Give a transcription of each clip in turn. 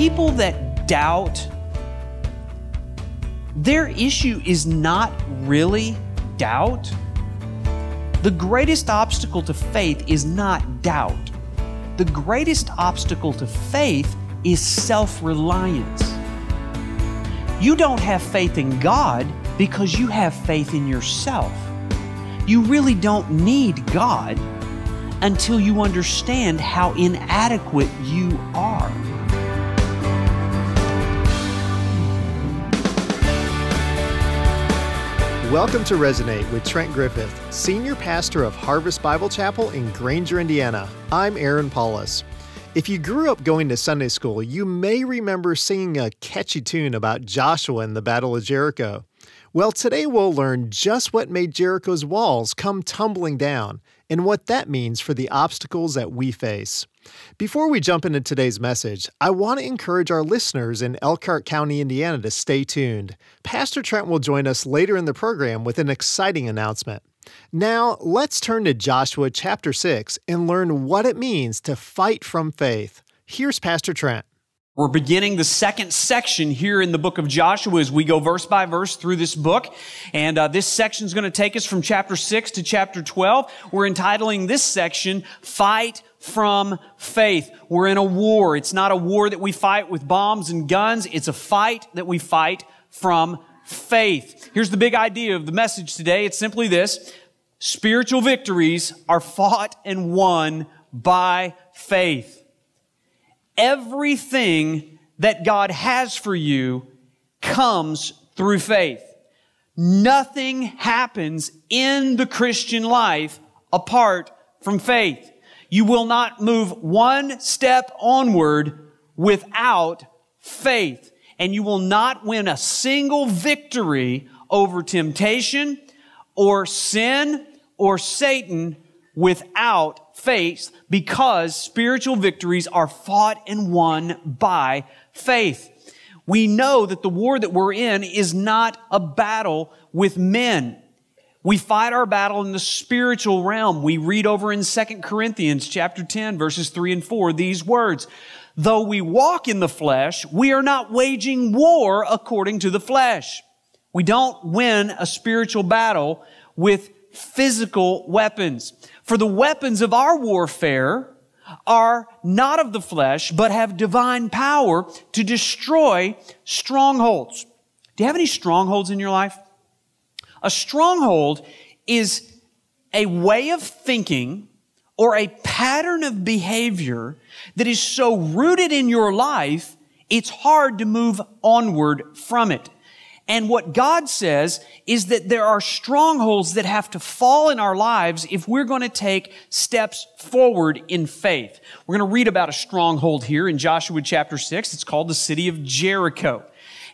people that doubt, their issue is not really doubt. The greatest obstacle to faith is not doubt. The greatest obstacle to faith is self reliance. You don't have faith in God because you have faith in yourself. You really don't need God until you understand how inadequate you are. Welcome to Resonate with Trent Griffith, Senior Pastor of Harvest Bible Chapel in Granger, Indiana. I'm Aaron Paulus. If you grew up going to Sunday school, you may remember singing a catchy tune about Joshua and the Battle of Jericho. Well, today we'll learn just what made Jericho's walls come tumbling down and what that means for the obstacles that we face. Before we jump into today's message, I want to encourage our listeners in Elkhart County, Indiana to stay tuned. Pastor Trent will join us later in the program with an exciting announcement. Now, let's turn to Joshua chapter 6 and learn what it means to fight from faith. Here's Pastor Trent. We're beginning the second section here in the book of Joshua as we go verse by verse through this book. And uh, this section is going to take us from chapter 6 to chapter 12. We're entitling this section, Fight from Faith. We're in a war. It's not a war that we fight with bombs and guns. It's a fight that we fight from faith. Here's the big idea of the message today. It's simply this. Spiritual victories are fought and won by faith everything that God has for you comes through faith. Nothing happens in the Christian life apart from faith. You will not move one step onward without faith. And you will not win a single victory over temptation or sin or Satan without faith because spiritual victories are fought and won by faith. We know that the war that we're in is not a battle with men. We fight our battle in the spiritual realm. We read over in 2 Corinthians chapter 10 verses 3 and 4 these words. Though we walk in the flesh, we are not waging war according to the flesh. We don't win a spiritual battle with physical weapons. For the weapons of our warfare are not of the flesh, but have divine power to destroy strongholds. Do you have any strongholds in your life? A stronghold is a way of thinking or a pattern of behavior that is so rooted in your life, it's hard to move onward from it. And what God says is that there are strongholds that have to fall in our lives if we're going to take steps forward in faith. We're going to read about a stronghold here in Joshua chapter 6. It's called the city of Jericho.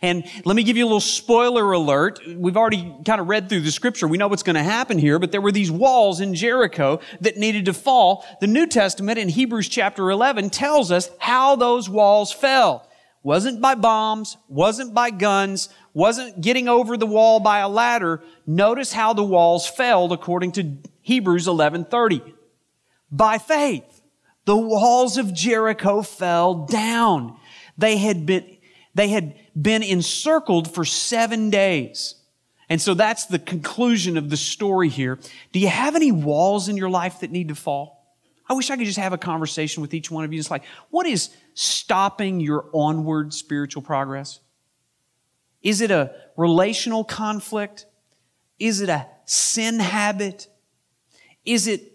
And let me give you a little spoiler alert. We've already kind of read through the scripture. We know what's going to happen here, but there were these walls in Jericho that needed to fall. The New Testament in Hebrews chapter 11 tells us how those walls fell. Wasn't by bombs, wasn't by guns, wasn't getting over the wall by a ladder. Notice how the walls fell according to Hebrews 11:30. By faith, the walls of Jericho fell down. They had been they had been encircled for 7 days. And so that's the conclusion of the story here. Do you have any walls in your life that need to fall? I wish I could just have a conversation with each one of you. It's like, what is stopping your onward spiritual progress? Is it a relational conflict? Is it a sin habit? Is it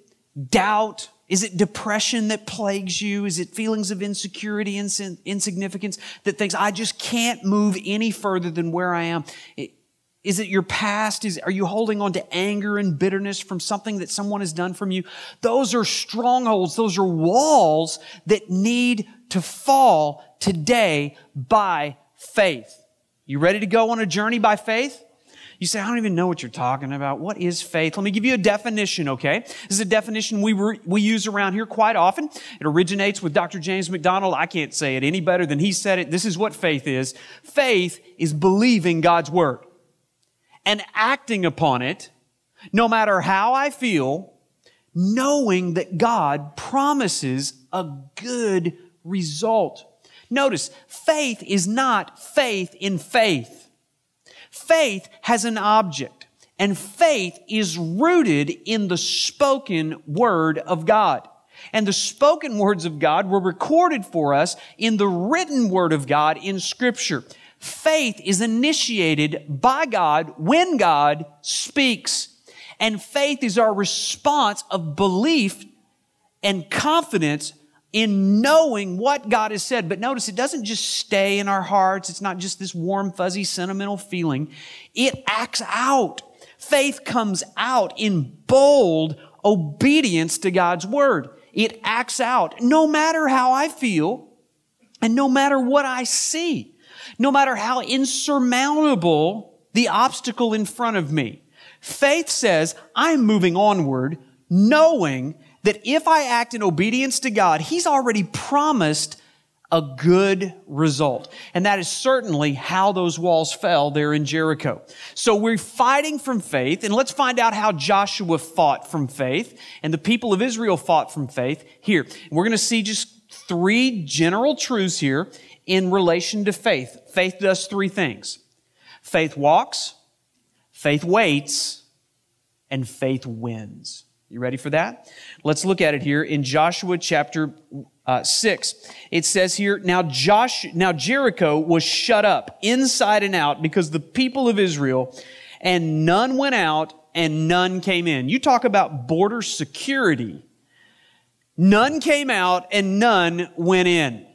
doubt? Is it depression that plagues you? Is it feelings of insecurity and insignificance that thinks, I just can't move any further than where I am? Is it your past? Is, are you holding on to anger and bitterness from something that someone has done from you? Those are strongholds. Those are walls that need to fall today by faith. You ready to go on a journey by faith? You say, I don't even know what you're talking about. What is faith? Let me give you a definition, okay? This is a definition we, re- we use around here quite often. It originates with Dr. James MacDonald. I can't say it any better than he said it. This is what faith is. Faith is believing God's word and acting upon it, no matter how I feel, knowing that God promises a good result. Notice, faith is not faith in faith. Faith has an object, and faith is rooted in the spoken word of God. And the spoken words of God were recorded for us in the written word of God in scripture. Faith is initiated by God when God speaks. And faith is our response of belief and confidence in knowing what God has said. But notice it doesn't just stay in our hearts. It's not just this warm, fuzzy, sentimental feeling. It acts out. Faith comes out in bold obedience to God's word. It acts out no matter how I feel and no matter what I see, no matter how insurmountable the obstacle in front of me. Faith says, I'm moving onward knowing that if I act in obedience to God, He's already promised a good result. And that is certainly how those walls fell there in Jericho. So we're fighting from faith, and let's find out how Joshua fought from faith and the people of Israel fought from faith here. We're going to see just three general truths here in relation to faith. Faith does three things. Faith walks, faith waits, and faith wins. You ready for that? Let's look at it here in Joshua chapter uh, 6. It says here, now Josh, now Jericho was shut up inside and out because the people of Israel and none went out and none came in. You talk about border security. None came out and none went in.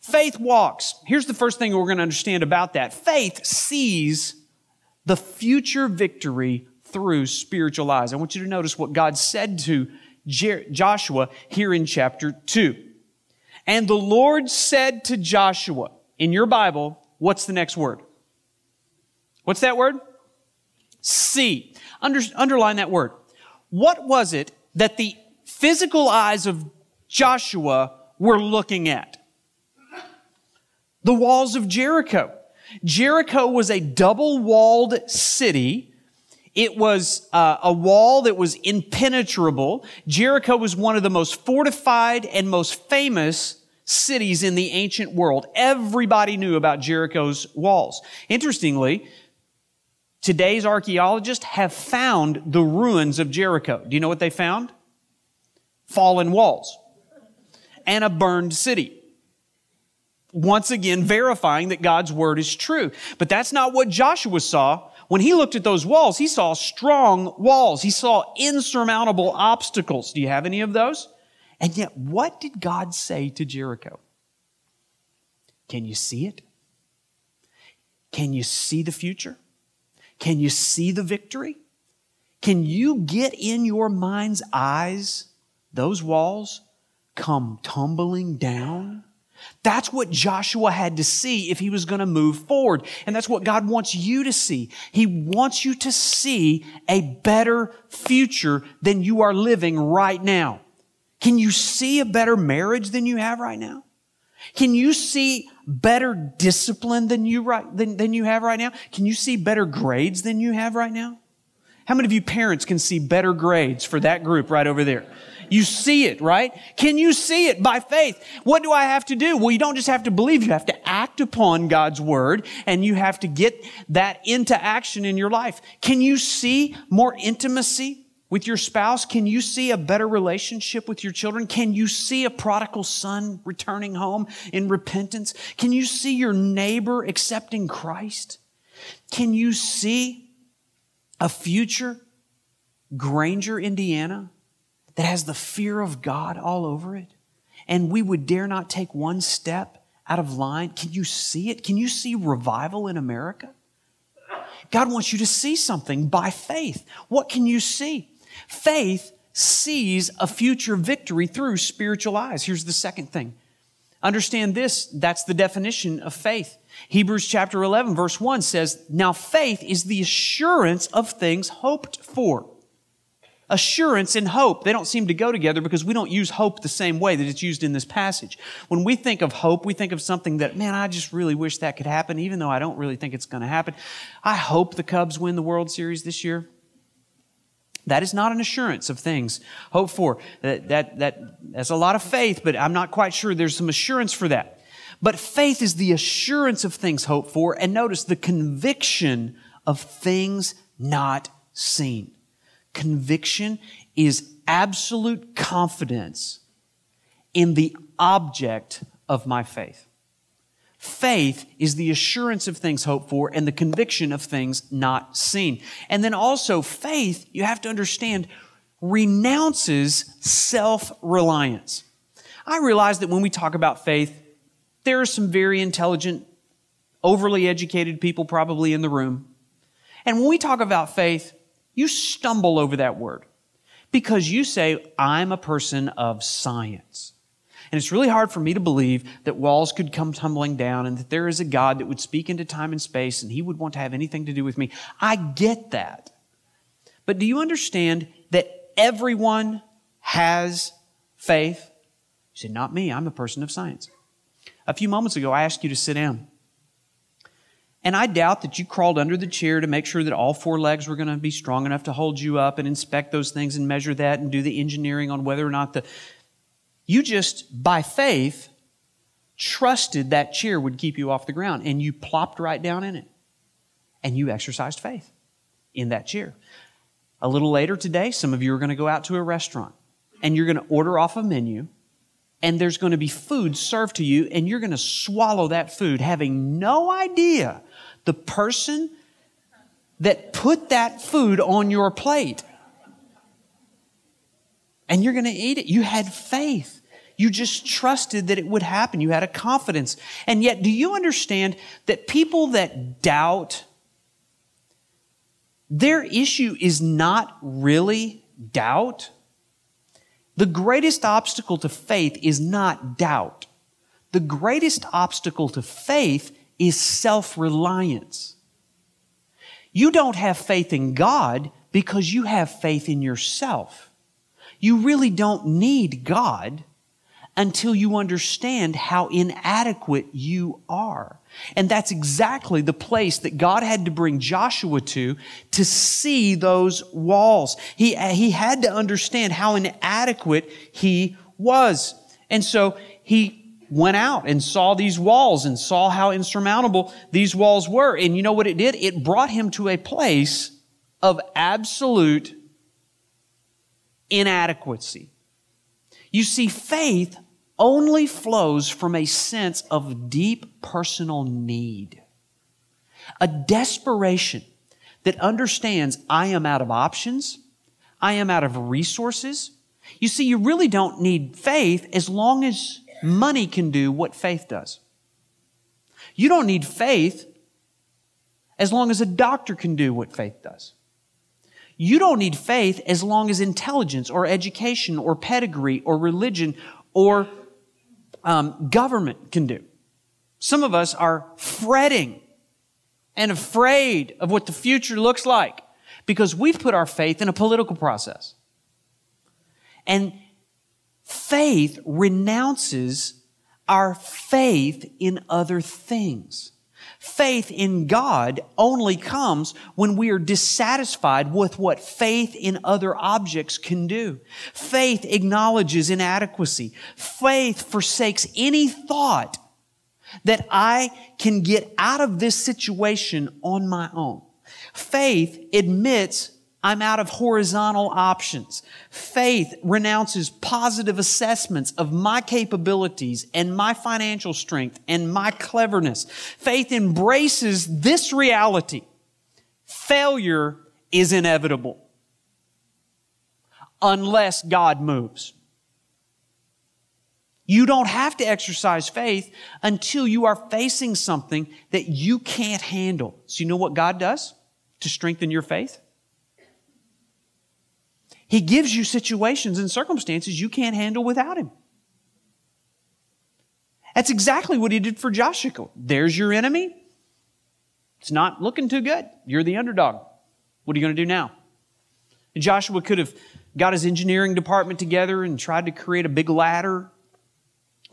Faith walks. Here's the first thing we're going to understand about that. Faith sees the future victory through spiritual eyes. I want you to notice what God said to Joshua here in chapter 2. And the Lord said to Joshua, in your Bible, what's the next word? What's that word? See. Under, underline that word. What was it that the physical eyes of Joshua were looking at? The walls of Jericho. Jericho was a double walled city it was uh, a wall that was impenetrable. Jericho was one of the most fortified and most famous cities in the ancient world. Everybody knew about Jericho's walls. Interestingly, today's archaeologists have found the ruins of Jericho. Do you know what they found? Fallen walls and a burned city once again verifying that God's word is true. But that's not what Joshua saw when he looked at those walls, he saw strong walls. He saw insurmountable obstacles. Do you have any of those? And yet, what did God say to Jericho? Can you see it? Can you see the future? Can you see the victory? Can you get in your mind's eyes those walls come tumbling down? That's what Joshua had to see if he was going to move forward. And that's what God wants you to see. He wants you to see a better future than you are living right now. Can you see a better marriage than you have right now? Can you see better discipline than you, right, than, than you have right now? Can you see better grades than you have right now? How many of you parents can see better grades for that group right over there? You see it, right? Can you see it by faith? What do I have to do? Well, you don't just have to believe, you have to act upon God's word and you have to get that into action in your life. Can you see more intimacy with your spouse? Can you see a better relationship with your children? Can you see a prodigal son returning home in repentance? Can you see your neighbor accepting Christ? Can you see a future Granger, Indiana, that has the fear of God all over it, and we would dare not take one step out of line, can you see it? Can you see revival in America? God wants you to see something by faith. What can you see? Faith sees a future victory through spiritual eyes. Here's the second thing. Understand this, that's the definition of faith. Hebrews chapter 11 verse 1 says, Now faith is the assurance of things hoped for assurance and hope. They don't seem to go together because we don't use hope the same way that it's used in this passage. When we think of hope, we think of something that, man, I just really wish that could happen, even though I don't really think it's going to happen. I hope the Cubs win the World Series this year. That is not an assurance of things hoped for. That, that, that, that's a lot of faith, but I'm not quite sure there's some assurance for that. But faith is the assurance of things hoped for, and notice the conviction of things not seen. Conviction is absolute confidence in the object of my faith. Faith is the assurance of things hoped for and the conviction of things not seen. And then also, faith, you have to understand, renounces self reliance. I realize that when we talk about faith, there are some very intelligent, overly educated people probably in the room. And when we talk about faith, you stumble over that word because you say, I'm a person of science. And it's really hard for me to believe that walls could come tumbling down and that there is a God that would speak into time and space and he would want to have anything to do with me. I get that. But do you understand that everyone has faith? You said, Not me. I'm a person of science. A few moments ago, I asked you to sit down. And I doubt that you crawled under the chair to make sure that all four legs were going to be strong enough to hold you up and inspect those things and measure that and do the engineering on whether or not the. You just, by faith, trusted that chair would keep you off the ground and you plopped right down in it. And you exercised faith in that chair. A little later today, some of you are going to go out to a restaurant and you're going to order off a menu and there's going to be food served to you and you're going to swallow that food having no idea the person that put that food on your plate. And you're going to eat it. You had faith. You just trusted that it would happen. You had a confidence. And yet, do you understand that people that doubt, their issue is not really doubt? The greatest obstacle to faith is not doubt. The greatest obstacle to faith is self reliance. You don't have faith in God because you have faith in yourself. You really don't need God until you understand how inadequate you are. And that's exactly the place that God had to bring Joshua to to see those walls. He, he had to understand how inadequate he was. And so he went out and saw these walls and saw how insurmountable these walls were. And you know what it did? It brought him to a place of absolute inadequacy. You see, faith only flows from a sense of deep personal need, a desperation that understands I am out of options, I am out of resources. You see, you really don't need faith as long as money can do what faith does. You don't need faith as long as a doctor can do what faith does. You don't need faith as long as intelligence or education or pedigree or religion or um, government can do. Some of us are fretting and afraid of what the future looks like because we've put our faith in a political process. And faith renounces our faith in other things. Faith in God only comes when we are dissatisfied with what faith in other objects can do. Faith acknowledges inadequacy. Faith forsakes any thought that I can get out of this situation on my own. Faith admits I'm out of horizontal options. Faith renounces positive assessments of my capabilities and my financial strength and my cleverness. Faith embraces this reality. Failure is inevitable unless God moves. You don't have to exercise faith until you are facing something that you can't handle. So, you know what God does to strengthen your faith? He gives you situations and circumstances you can't handle without Him. That's exactly what He did for Joshua. There's your enemy. It's not looking too good. You're the underdog. What are you going to do now? And Joshua could have got his engineering department together and tried to create a big ladder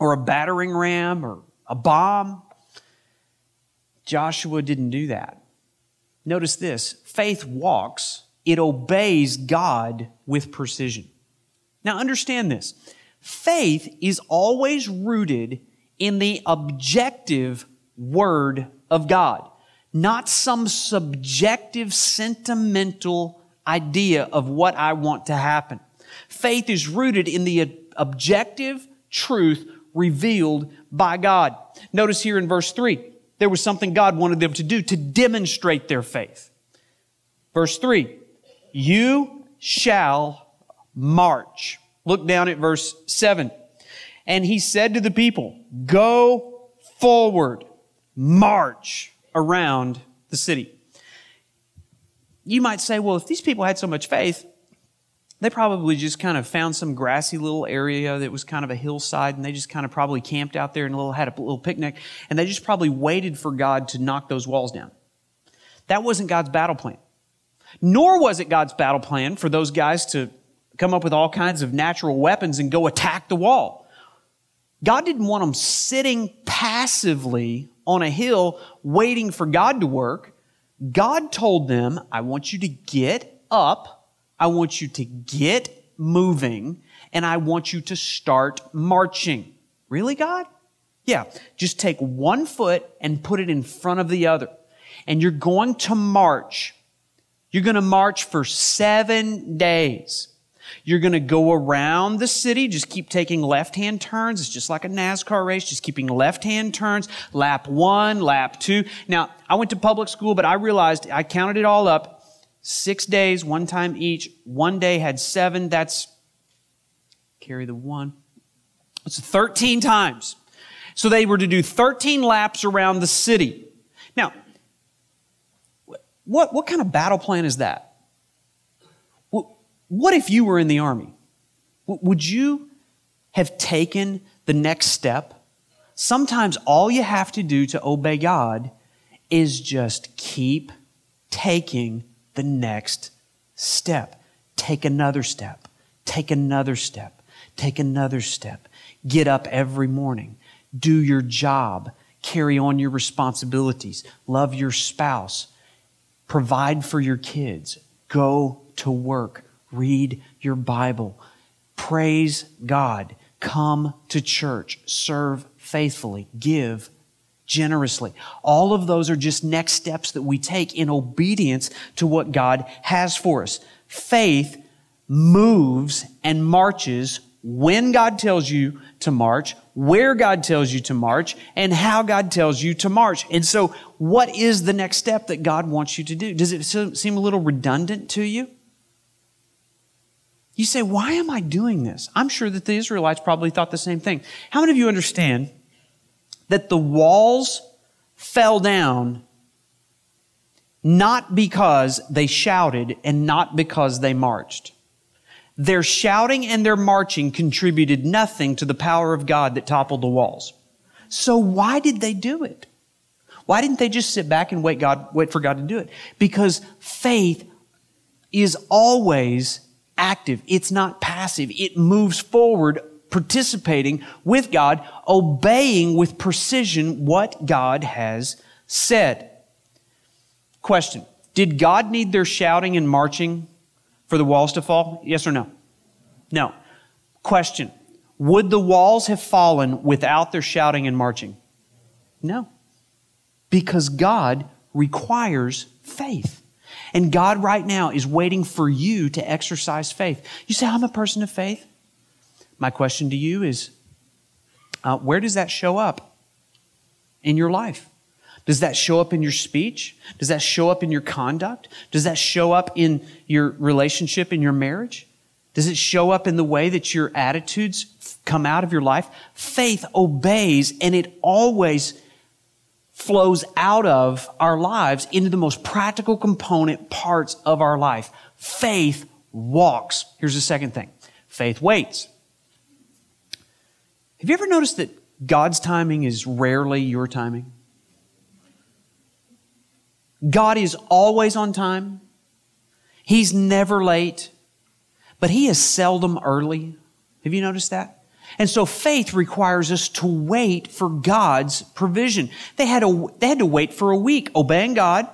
or a battering ram or a bomb. Joshua didn't do that. Notice this faith walks it obeys God with precision. Now, understand this faith is always rooted in the objective Word of God, not some subjective, sentimental idea of what I want to happen. Faith is rooted in the objective truth revealed by God. Notice here in verse 3, there was something God wanted them to do to demonstrate their faith. Verse 3, you shall march. Look down at verse 7. And he said to the people, Go forward, march around the city. You might say, well, if these people had so much faith, they probably just kind of found some grassy little area that was kind of a hillside and they just kind of probably camped out there and a little, had a little picnic and they just probably waited for God to knock those walls down. That wasn't God's battle plan. Nor was it God's battle plan for those guys to come up with all kinds of natural weapons and go attack the wall. God didn't want them sitting passively on a hill waiting for God to work. God told them, I want you to get up I want you to get moving and I want you to start marching. Really, God? Yeah. Just take one foot and put it in front of the other. And you're going to march. You're going to march for seven days. You're going to go around the city, just keep taking left hand turns. It's just like a NASCAR race, just keeping left hand turns. Lap one, lap two. Now, I went to public school, but I realized I counted it all up. Six days, one time each. One day had seven. That's carry the one. It's 13 times. So they were to do 13 laps around the city. What, what kind of battle plan is that? What if you were in the army? Would you have taken the next step? Sometimes all you have to do to obey God is just keep taking the next step. Take another step. Take another step. Take another step. Get up every morning. Do your job. Carry on your responsibilities. Love your spouse. Provide for your kids. Go to work. Read your Bible. Praise God. Come to church. Serve faithfully. Give generously. All of those are just next steps that we take in obedience to what God has for us. Faith moves and marches when God tells you to march, where God tells you to march, and how God tells you to march. And so, what is the next step that God wants you to do? Does it seem a little redundant to you? You say, why am I doing this? I'm sure that the Israelites probably thought the same thing. How many of you understand that the walls fell down not because they shouted and not because they marched. Their shouting and their marching contributed nothing to the power of God that toppled the walls. So why did they do it? Why didn't they just sit back and wait God wait for God to do it? Because faith is always active. It's not passive. It moves forward participating with God, obeying with precision what God has said. Question Did God need their shouting and marching for the walls to fall? Yes or no? No. Question Would the walls have fallen without their shouting and marching? No. Because God requires faith. And God right now is waiting for you to exercise faith. You say, I'm a person of faith. My question to you is uh, where does that show up in your life? Does that show up in your speech? Does that show up in your conduct? Does that show up in your relationship, in your marriage? Does it show up in the way that your attitudes come out of your life? Faith obeys and it always flows out of our lives into the most practical component parts of our life. Faith walks. Here's the second thing. Faith waits. Have you ever noticed that God's timing is rarely your timing? God is always on time. He's never late, but He is seldom early. Have you noticed that? And so faith requires us to wait for God's provision. They had, a, they had to wait for a week, obeying God,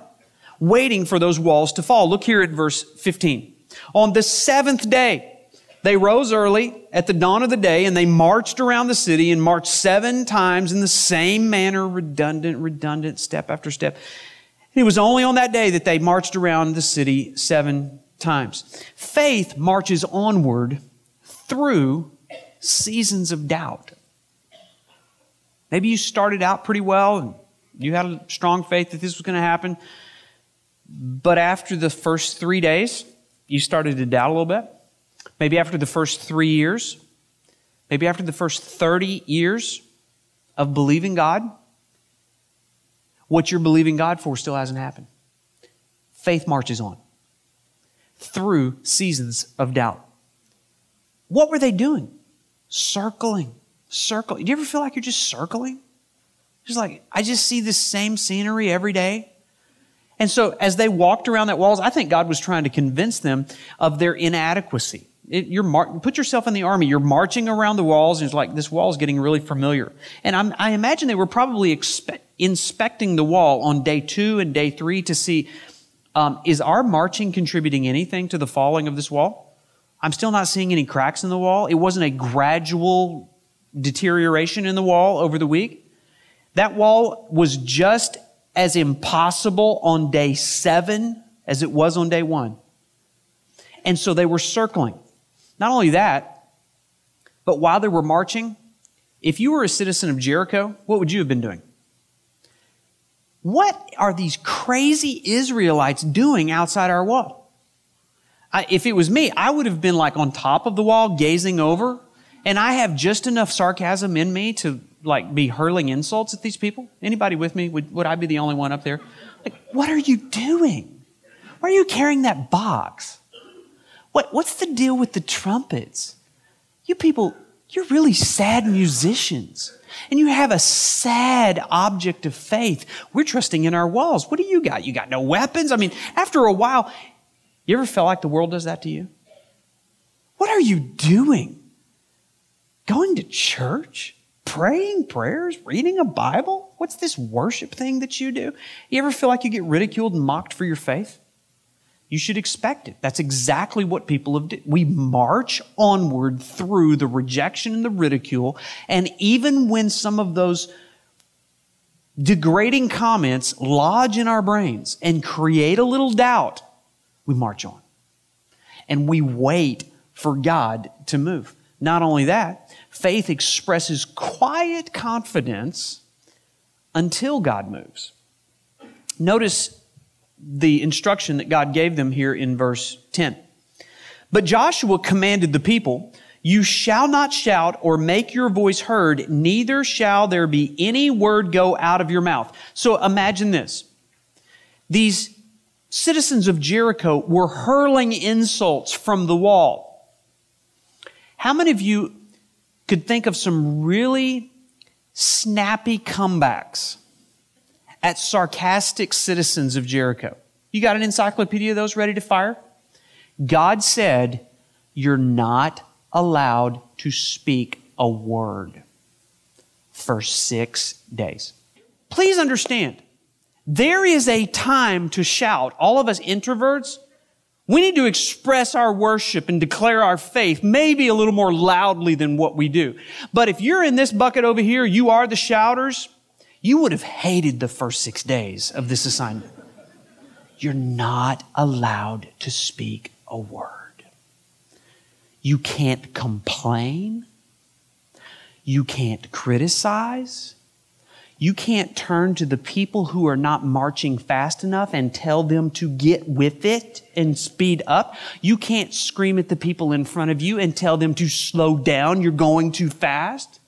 waiting for those walls to fall. Look here at verse 15. On the seventh day, They rose early at the dawn of the day and they marched around the city and marched seven times in the same manner, redundant, redundant, step after step. It was only on that day that they marched around the city seven times. Faith marches onward through seasons of doubt. Maybe you started out pretty well and you had a strong faith that this was going to happen. But after the first three days, you started to doubt a little bit. Maybe after the first three years, maybe after the first 30 years of believing God, what you're believing God for still hasn't happened. Faith marches on through seasons of doubt. What were they doing? Circling, circling. Do you ever feel like you're just circling? Just like, I just see the same scenery every day. And so as they walked around that walls, I think God was trying to convince them of their inadequacy. It, you're mar- put yourself in the army. You're marching around the walls, and it's like this wall is getting really familiar. And I'm, i imagine they were probably expe- inspecting the wall on day two and day three to see um, is our marching contributing anything to the falling of this wall? I'm still not seeing any cracks in the wall. It wasn't a gradual deterioration in the wall over the week. That wall was just as impossible on day seven as it was on day one. And so they were circling. Not only that, but while they were marching, if you were a citizen of Jericho, what would you have been doing? What are these crazy Israelites doing outside our wall? I, if it was me, I would have been like on top of the wall gazing over, and I have just enough sarcasm in me to like be hurling insults at these people. Anybody with me? Would, would I be the only one up there? Like, what are you doing? Why are you carrying that box? What, what's the deal with the trumpets? You people, you're really sad musicians. And you have a sad object of faith. We're trusting in our walls. What do you got? You got no weapons? I mean, after a while, you ever felt like the world does that to you? What are you doing? Going to church? Praying prayers? Reading a Bible? What's this worship thing that you do? You ever feel like you get ridiculed and mocked for your faith? You should expect it. That's exactly what people have done. We march onward through the rejection and the ridicule. And even when some of those degrading comments lodge in our brains and create a little doubt, we march on. And we wait for God to move. Not only that, faith expresses quiet confidence until God moves. Notice the instruction that God gave them here in verse 10. But Joshua commanded the people, You shall not shout or make your voice heard, neither shall there be any word go out of your mouth. So imagine this. These citizens of Jericho were hurling insults from the wall. How many of you could think of some really snappy comebacks at sarcastic citizens of Jericho. You got an encyclopedia of those ready to fire? God said, You're not allowed to speak a word for six days. Please understand, there is a time to shout. All of us introverts, we need to express our worship and declare our faith maybe a little more loudly than what we do. But if you're in this bucket over here, you are the shouters, you would have hated the first six days of this assignment. You're not allowed to speak a word. You can't complain. You can't criticize. You can't turn to the people who are not marching fast enough and tell them to get with it and speed up. You can't scream at the people in front of you and tell them to slow down. You're going too fast.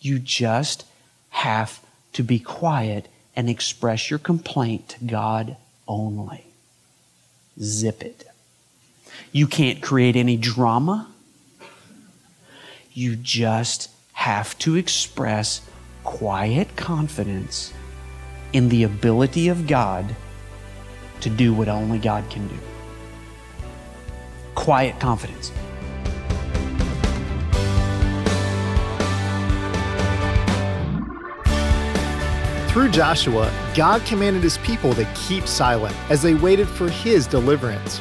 You just have to be quiet and express your complaint to God only. Zip it. You can't create any drama. You just have to express quiet confidence in the ability of God to do what only God can do. Quiet confidence. Through Joshua, God commanded his people to keep silent as they waited for his deliverance.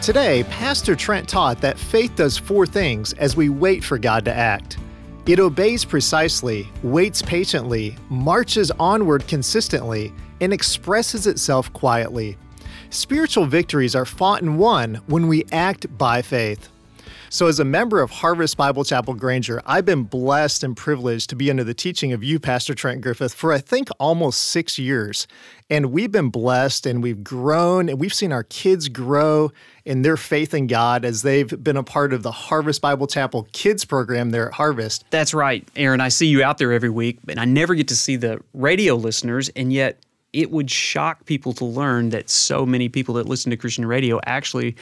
Today, Pastor Trent taught that faith does four things as we wait for God to act. It obeys precisely, waits patiently, marches onward consistently, and expresses itself quietly. Spiritual victories are fought and won when we act by faith. So, as a member of Harvest Bible Chapel Granger, I've been blessed and privileged to be under the teaching of you, Pastor Trent Griffith, for I think almost six years. And we've been blessed and we've grown and we've seen our kids grow in their faith in God as they've been a part of the Harvest Bible Chapel kids program there at Harvest. That's right, Aaron. I see you out there every week, and I never get to see the radio listeners, and yet it would shock people to learn that so many people that listen to Christian radio actually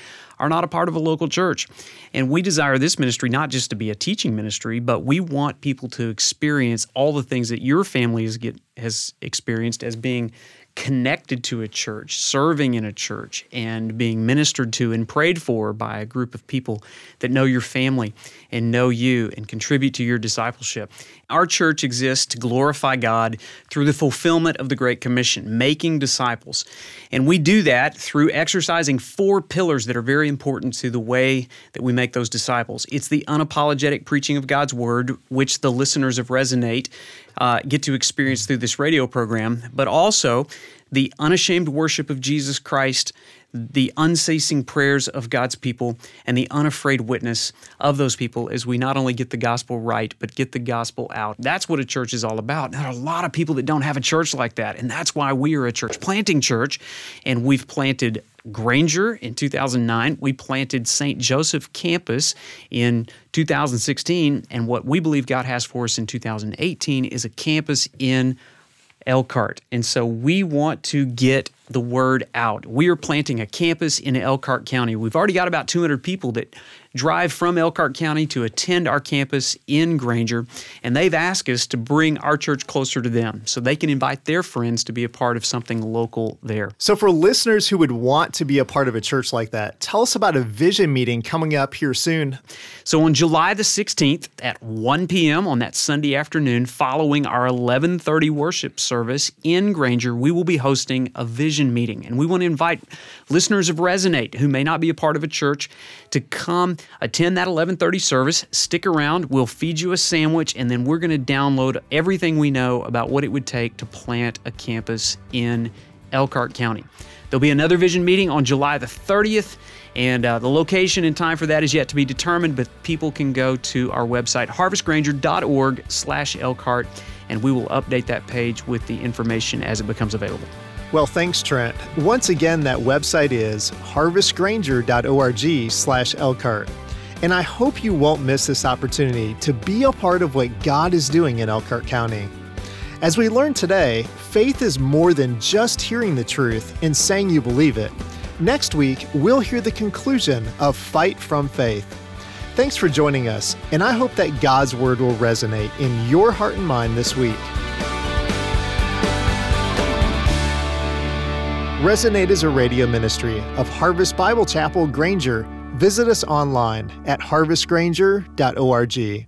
are not a part of a local church. And we desire this ministry not just to be a teaching ministry, but we want people to experience all the things that your family has, get, has experienced as being connected to a church, serving in a church, and being ministered to and prayed for by a group of people that know your family and know you and contribute to your discipleship. Our church exists to glorify God through the fulfillment of the Great Commission, making disciples. And we do that through exercising four pillars that are very important to the way that we make those disciples. It's the unapologetic preaching of God's Word, which the listeners of Resonate uh, get to experience through this radio program, but also the unashamed worship of Jesus Christ, the unceasing prayers of God's people, and the unafraid witness of those people as we not only get the gospel right, but get the gospel out. That's what a church is all about. There are a lot of people that don't have a church like that, and that's why we are a church planting church, and we've planted Granger in 2009. We planted St. Joseph Campus in 2016. And what we believe God has for us in 2018 is a campus in Elkhart. And so we want to get the word out. We are planting a campus in Elkhart County. We've already got about 200 people that drive from Elkhart County to attend our campus in Granger, and they've asked us to bring our church closer to them so they can invite their friends to be a part of something local there. So, for listeners who would want to be a part of a church like that, tell us about a vision meeting coming up here soon. So, on July the 16th at 1 p.m. on that Sunday afternoon, following our 11:30 worship service in Granger, we will be hosting a vision meeting, and we want to invite listeners of Resonate who may not be a part of a church to come attend that 11:30 service, stick around, we'll feed you a sandwich and then we're going to download everything we know about what it would take to plant a campus in Elkhart County. There'll be another vision meeting on July the 30th and uh, the location and time for that is yet to be determined, but people can go to our website, harvestgranger.org slash Elkhart, and we will update that page with the information as it becomes available. Well, thanks, Trent. Once again, that website is harvestgranger.org slash Elkhart. And I hope you won't miss this opportunity to be a part of what God is doing in Elkhart County. As we learned today, faith is more than just hearing the truth and saying you believe it. Next week, we'll hear the conclusion of Fight from Faith. Thanks for joining us, and I hope that God's Word will resonate in your heart and mind this week. Resonate is a radio ministry of Harvest Bible Chapel Granger. Visit us online at harvestgranger.org.